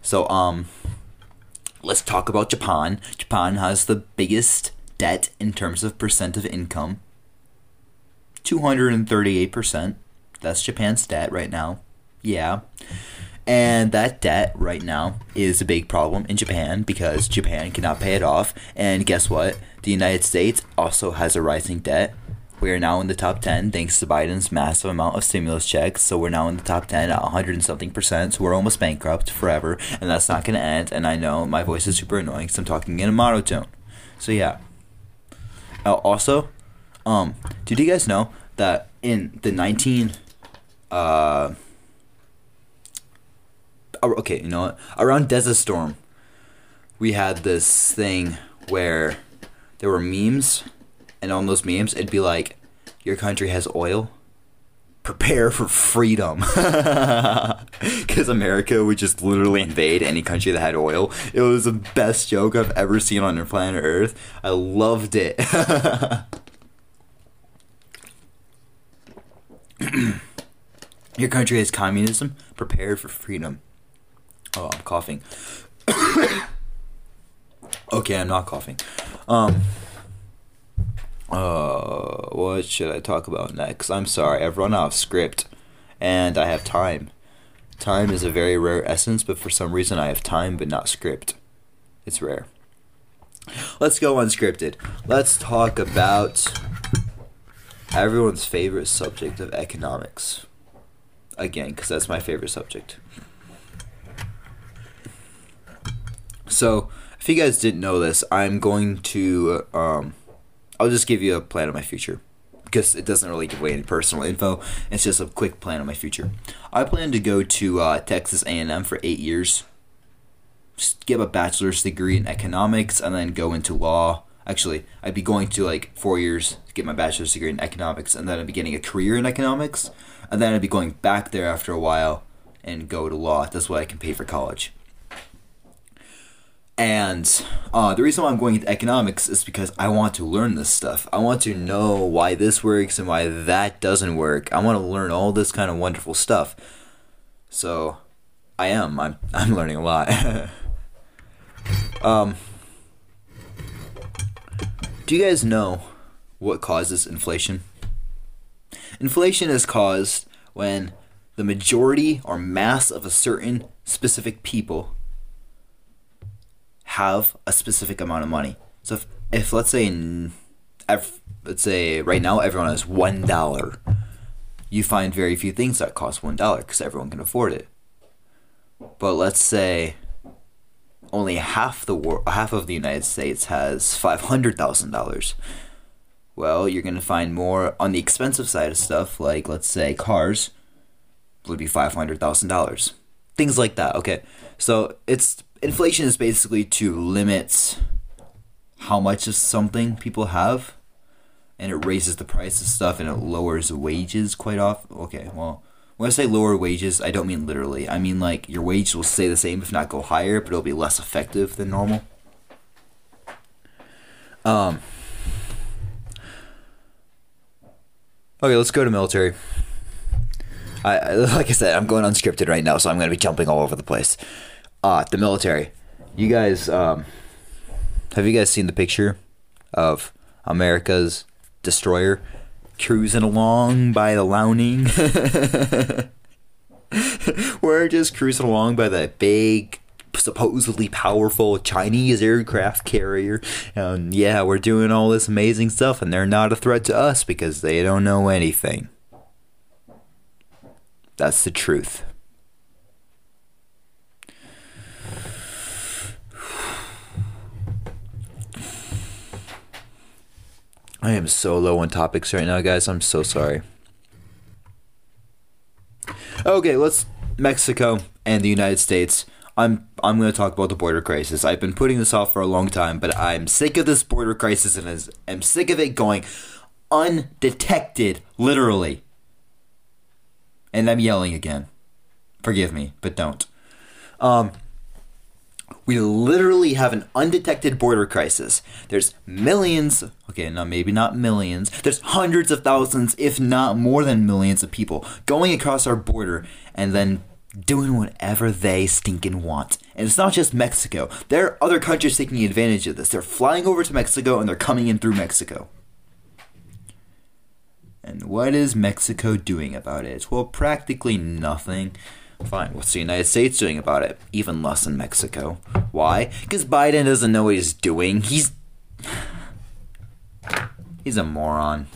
S1: So, um, let's talk about Japan. Japan has the biggest debt in terms of percent of income 238%. That's Japan's debt right now. Yeah. And that debt right now is a big problem in Japan because Japan cannot pay it off. And guess what? The United States also has a rising debt. We are now in the top 10 thanks to Biden's massive amount of stimulus checks. So we're now in the top 10 at 100 and something percent. So we're almost bankrupt forever. And that's not going to end. And I know my voice is super annoying because I'm talking in a monotone. So yeah. Uh, also, um, did you guys know that in the 19 uh okay you know what? Around desert storm we had this thing where there were memes and on those memes it'd be like your country has oil. Prepare for freedom. *laughs* Because america would just literally invade any country that had oil. It was the best joke i've ever seen on planet earth. I loved it *laughs* *clears throat* Your country has communism. Prepare for freedom. Oh, I'm coughing. *coughs* okay, I'm not coughing. Um. Uh, what should I talk about next? I'm sorry, I've run out of script, and I have time. Time is a very rare essence, but for some reason I have time but not script. It's rare. Let's go unscripted. Let's talk about everyone's favorite subject of economics. Again, because that's my favorite subject. So, if you guys didn't know this, I'm going to. Um, I'll just give you a plan of my future because it doesn't really give away any personal info. It's just a quick plan of my future. I plan to go to uh, Texas A&M for eight years, just get a bachelor's degree in economics, and then go into law actually I'd be going to like four years to get my bachelor's degree in economics, and then I'd be getting a career in economics, and then I'd be going back there after a while and go to law. That's why I can pay for college. And uh, the reason why I'm going into economics is because I want to learn this stuff. I want to know why this works and why that doesn't work. I want to learn all this kind of wonderful stuff. So, I am. I'm. *laughs* I'm learning a lot. *laughs* um. Do you guys know what causes inflation? Inflation is caused when the majority or mass of a certain specific people have a specific amount of money. So if, if let's say in, let's say right now everyone has one dollar, you find very few things that cost one dollar because everyone can afford it. But let's say only half the war, half of the United States has five hundred thousand dollars. Well, you're gonna find more on the expensive side of stuff, like let's say cars, would be five hundred thousand dollars. Things like that. Okay, so it's inflation is basically to limit how much of something people have, and it raises the price of stuff and it lowers wages quite often. Okay, well, when I say lower wages, I don't mean literally. I mean like your wage will stay the same, if not go higher, but it'll be less effective than normal. Um. Okay, let's go to military. I, I *laughs* like I said, I'm going unscripted right now, so I'm going to be jumping all over the place. Uh, the military. You guys, um, have you guys seen the picture of America's destroyer cruising along by the Liaoning? *laughs* We're just cruising along by that big, supposedly powerful Chinese aircraft carrier. And yeah, we're doing all this amazing stuff, and they're not a threat to us because they don't know anything. That's the truth. I am so low on topics right now, guys. I'm so sorry. Okay, let's Mexico and the United States. I'm I'm going to talk about the border crisis. I've been putting this off for a long time, but I'm sick of this border crisis and I'm sick of it going undetected, literally. And I'm yelling again. Forgive me, but don't. Um, we literally have an undetected border crisis. There's millions, okay, no, maybe not millions, there's hundreds of thousands, if not more than millions of people going across our border and then doing whatever they stinking want. And it's not just Mexico. There are other countries taking advantage of this. They're flying over to Mexico and they're coming in through Mexico. And what is Mexico doing about it? Well, practically nothing. Fine, what's the United States doing about it? Even less than Mexico. Why? Because Biden doesn't know what he's doing. He's. He's a moron.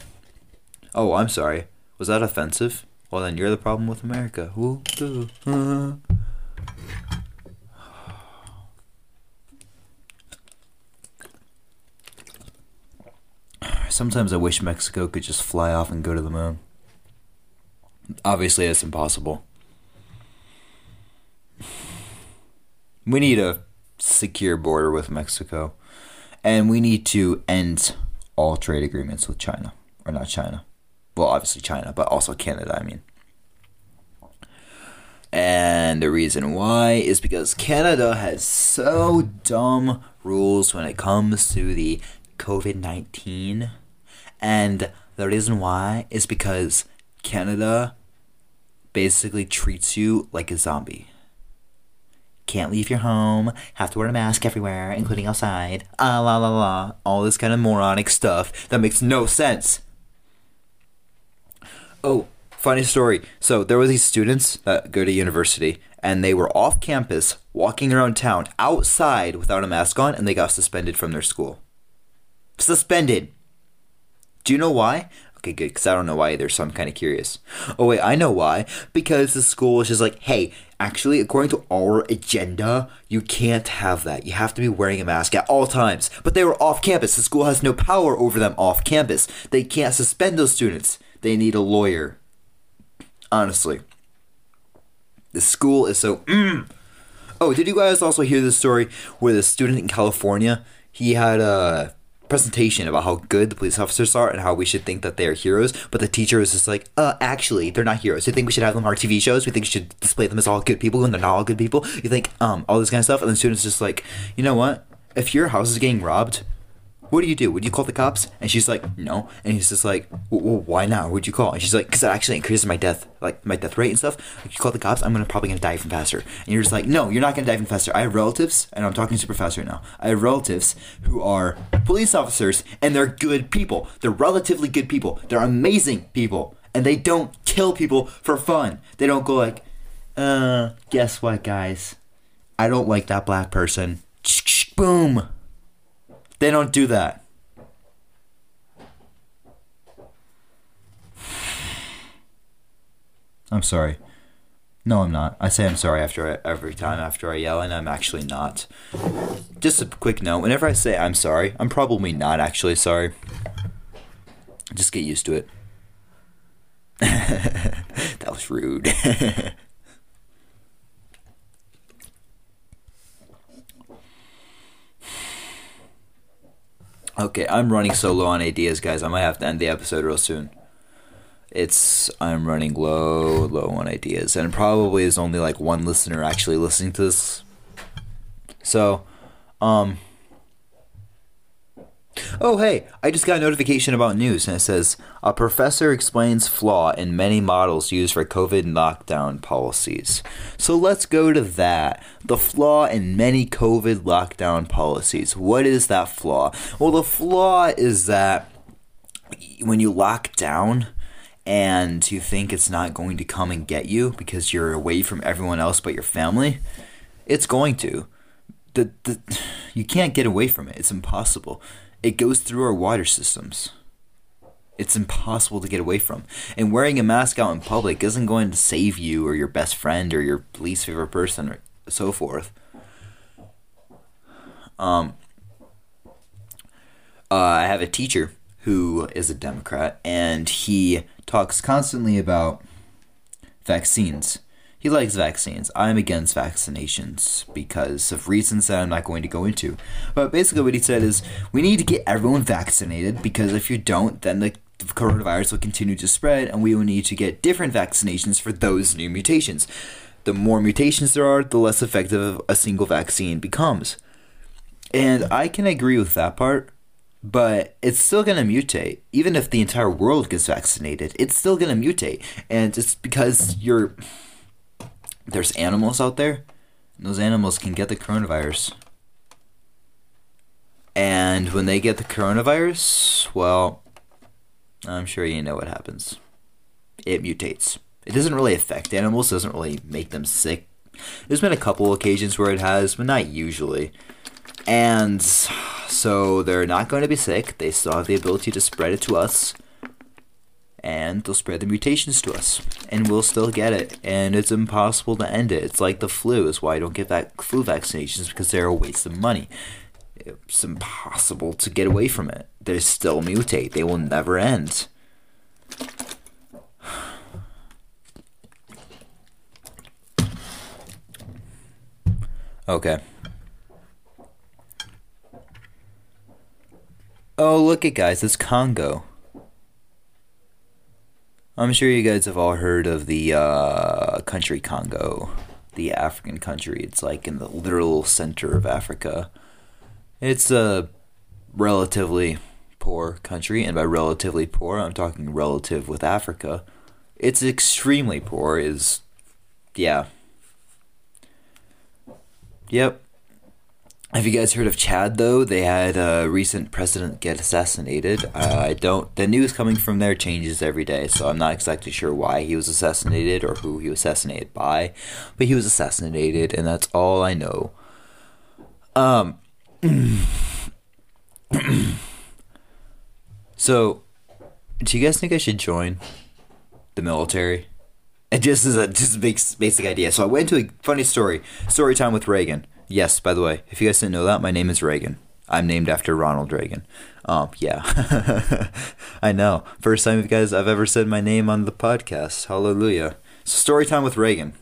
S1: Oh, I'm sorry. Was that offensive? Well, then you're the problem with America. *sighs* Sometimes I wish Mexico could just fly off and go to the moon. Obviously, it's impossible. We need a secure border with Mexico. And we need to end all trade agreements with China. Or not China. Well, obviously China, but also Canada, I mean. And the reason why is because Canada has so dumb rules when it comes to the COVID 19. And the reason why is because Canada basically treats you like a zombie. Can't leave your home, have to wear a mask everywhere, including outside. Ah, la la la. All this kind of moronic stuff that makes no sense. Oh, funny story. So there were these students that go to university, and they were off campus, walking around town, outside without a mask on, and they got suspended from their school. Suspended. Do you know why? Okay, good, because I don't know why either, so I'm kind of curious. Oh, wait, I know why. Because the school is just like, hey, actually, according to our agenda, you can't have that. You have to be wearing a mask at all times. But they were off campus. The school has no power over them off campus. They can't suspend those students. They need a lawyer. Honestly. The school is so. Mm. Oh, did you guys also hear the story where the student in California, he had a presentation about how good the police officers are and how we should think that they are heroes, but the teacher was just like, uh, actually, they're not heroes. You think we should have them on our TV shows? We think we should display them as all good people when they're not all good people? You think, um, all this kind of stuff? And the student's just like, you know what? If your house is getting robbed, what do you do? Would you call the cops? And she's like, no. And he's just like, well, why not? Would you call? And she's like, because that actually increases my death, like my death rate and stuff. If you call the cops, I'm gonna probably gonna die even faster. And you're just like, no, you're not gonna die even faster. I have relatives, and I'm talking super fast right now. I have relatives who are police officers, and they're good people. They're relatively good people. They're amazing people, and they don't kill people for fun. They don't go like, uh, guess what, guys? I don't like that black person. Boom. They don't do that. I'm sorry. No, I'm not. I say I'm sorry after every time after I yell, and I'm actually not. Just a quick note: whenever I say I'm sorry, I'm probably not actually sorry. Just get used to it. *laughs* that was rude. *laughs* Okay, I'm running so low on ideas, guys. I might have to end the episode real soon. It's I'm running low, low on ideas, and probably is only like one listener actually listening to this. So, um. Oh, hey, I just got a notification about news, and it says a professor explains flaw in many models used for COVID lockdown policies. So let's go to that. The flaw in many COVID lockdown policies. What is that flaw? Well, the flaw is that when you lock down, and you think it's not going to come and get you because you're away from everyone else but your family, it's going to. The, the, *sighs* you can't get away from it. It's impossible. It goes through our water systems. It's impossible to get away from. And wearing a mask out in public isn't going to save you or your best friend or your least favorite person or so forth. Um, uh, I have a teacher who is a Democrat, and he talks constantly about vaccines. He likes vaccines. I'm against vaccinations because of reasons that I'm not going to go into. But basically, what he said is we need to get everyone vaccinated because if you don't, then the coronavirus will continue to spread, and we will need to get different vaccinations for those new mutations. The more mutations there are, the less effective a single vaccine becomes. And I can agree with that part but it's still going to mutate. Even if the entire world gets vaccinated, it's still going to mutate. And it's because you're there's animals out there, and those animals can get the coronavirus. And when they get the coronavirus, well, I'm sure you know what happens. It mutates. It doesn't really affect animals, doesn't really make them sick. There's been a couple occasions where it has, but not usually. And so they're not going to be sick. They still have the ability to spread it to us. And they'll spread the mutations to us. And we'll still get it. And it's impossible to end it. It's like the flu, is why I don't get that flu vaccinations because they're a waste of money. It's impossible to get away from it. They still mutate, they will never end. Okay. Oh, look at guys, it's Congo. I'm sure you guys have all heard of the uh, country Congo, the African country. It's like in the literal center of Africa. It's a relatively poor country, and by relatively poor, I'm talking relative with Africa. It's extremely poor, is. Yeah. Yep. Have you guys heard of Chad though? They had a recent president get assassinated. Uh, I don't. The news coming from there changes every day, so I'm not exactly sure why he was assassinated or who he was assassinated by, but he was assassinated, and that's all I know. Um. *clears throat* so, do you guys think I should join the military? It just is a just a big basic idea. So I went to a funny story story time with Reagan. Yes, by the way, if you guys didn't know that, my name is Reagan. I'm named after Ronald Reagan. Um, yeah. *laughs* I know. First time you guys I've ever said my name on the podcast. Hallelujah. So story time with Reagan.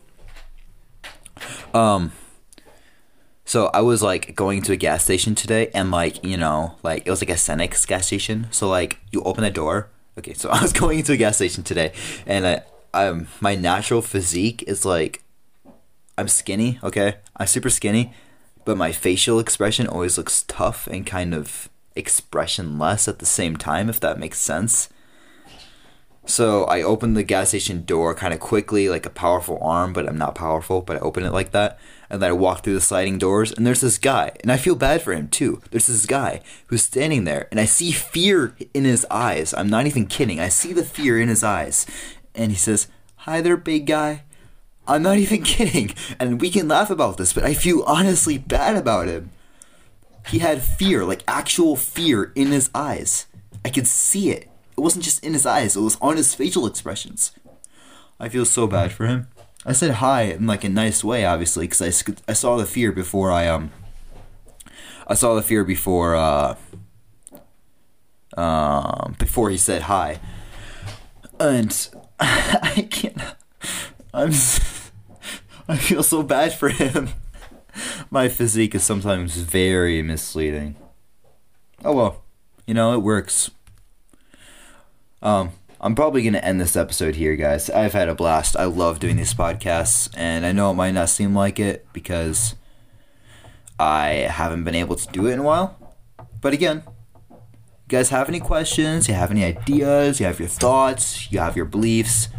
S1: Um so I was like going to a gas station today and like, you know, like it was like a Cenex gas station. So like you open the door. Okay, so *laughs* I was going into a gas station today and I um my natural physique is like I'm skinny, okay? I'm super skinny, but my facial expression always looks tough and kind of expressionless at the same time, if that makes sense. So I open the gas station door kind of quickly, like a powerful arm, but I'm not powerful, but I open it like that. And then I walk through the sliding doors, and there's this guy, and I feel bad for him too. There's this guy who's standing there, and I see fear in his eyes. I'm not even kidding. I see the fear in his eyes. And he says, Hi there, big guy. I'm not even *laughs* kidding. And we can laugh about this, but I feel honestly bad about him. He had fear, like actual fear in his eyes. I could see it. It wasn't just in his eyes, it was on his facial expressions. I feel so bad for him. I said hi in like a nice way, obviously, because I, I saw the fear before I, um, I saw the fear before, uh, um, before he said hi. And *laughs* I can't, I'm, *laughs* I feel so bad for him. My physique is sometimes very misleading. Oh well. You know, it works. Um, I'm probably going to end this episode here, guys. I've had a blast. I love doing these podcasts, and I know it might not seem like it because I haven't been able to do it in a while. But again, you guys have any questions, you have any ideas, you have your thoughts, you have your beliefs,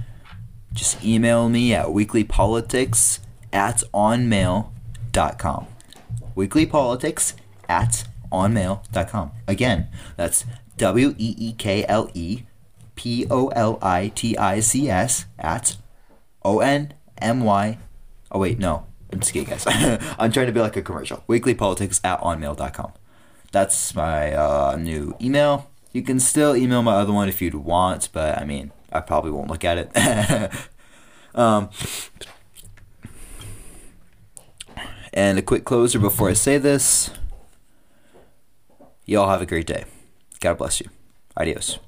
S1: just email me at weeklypolitics at onmail.com. Weeklypolitics at onmail.com. Again, that's W E E K L E P O L I T I C S at O N M Y. Oh, wait, no. I'm just kidding, guys. *laughs* I'm trying to be like a commercial. Weeklypolitics at onmail.com. That's my uh, new email. You can still email my other one if you'd want, but I mean, I probably won't look at it. *laughs* um, and a quick closer before I say this. Y'all have a great day. God bless you. Adios.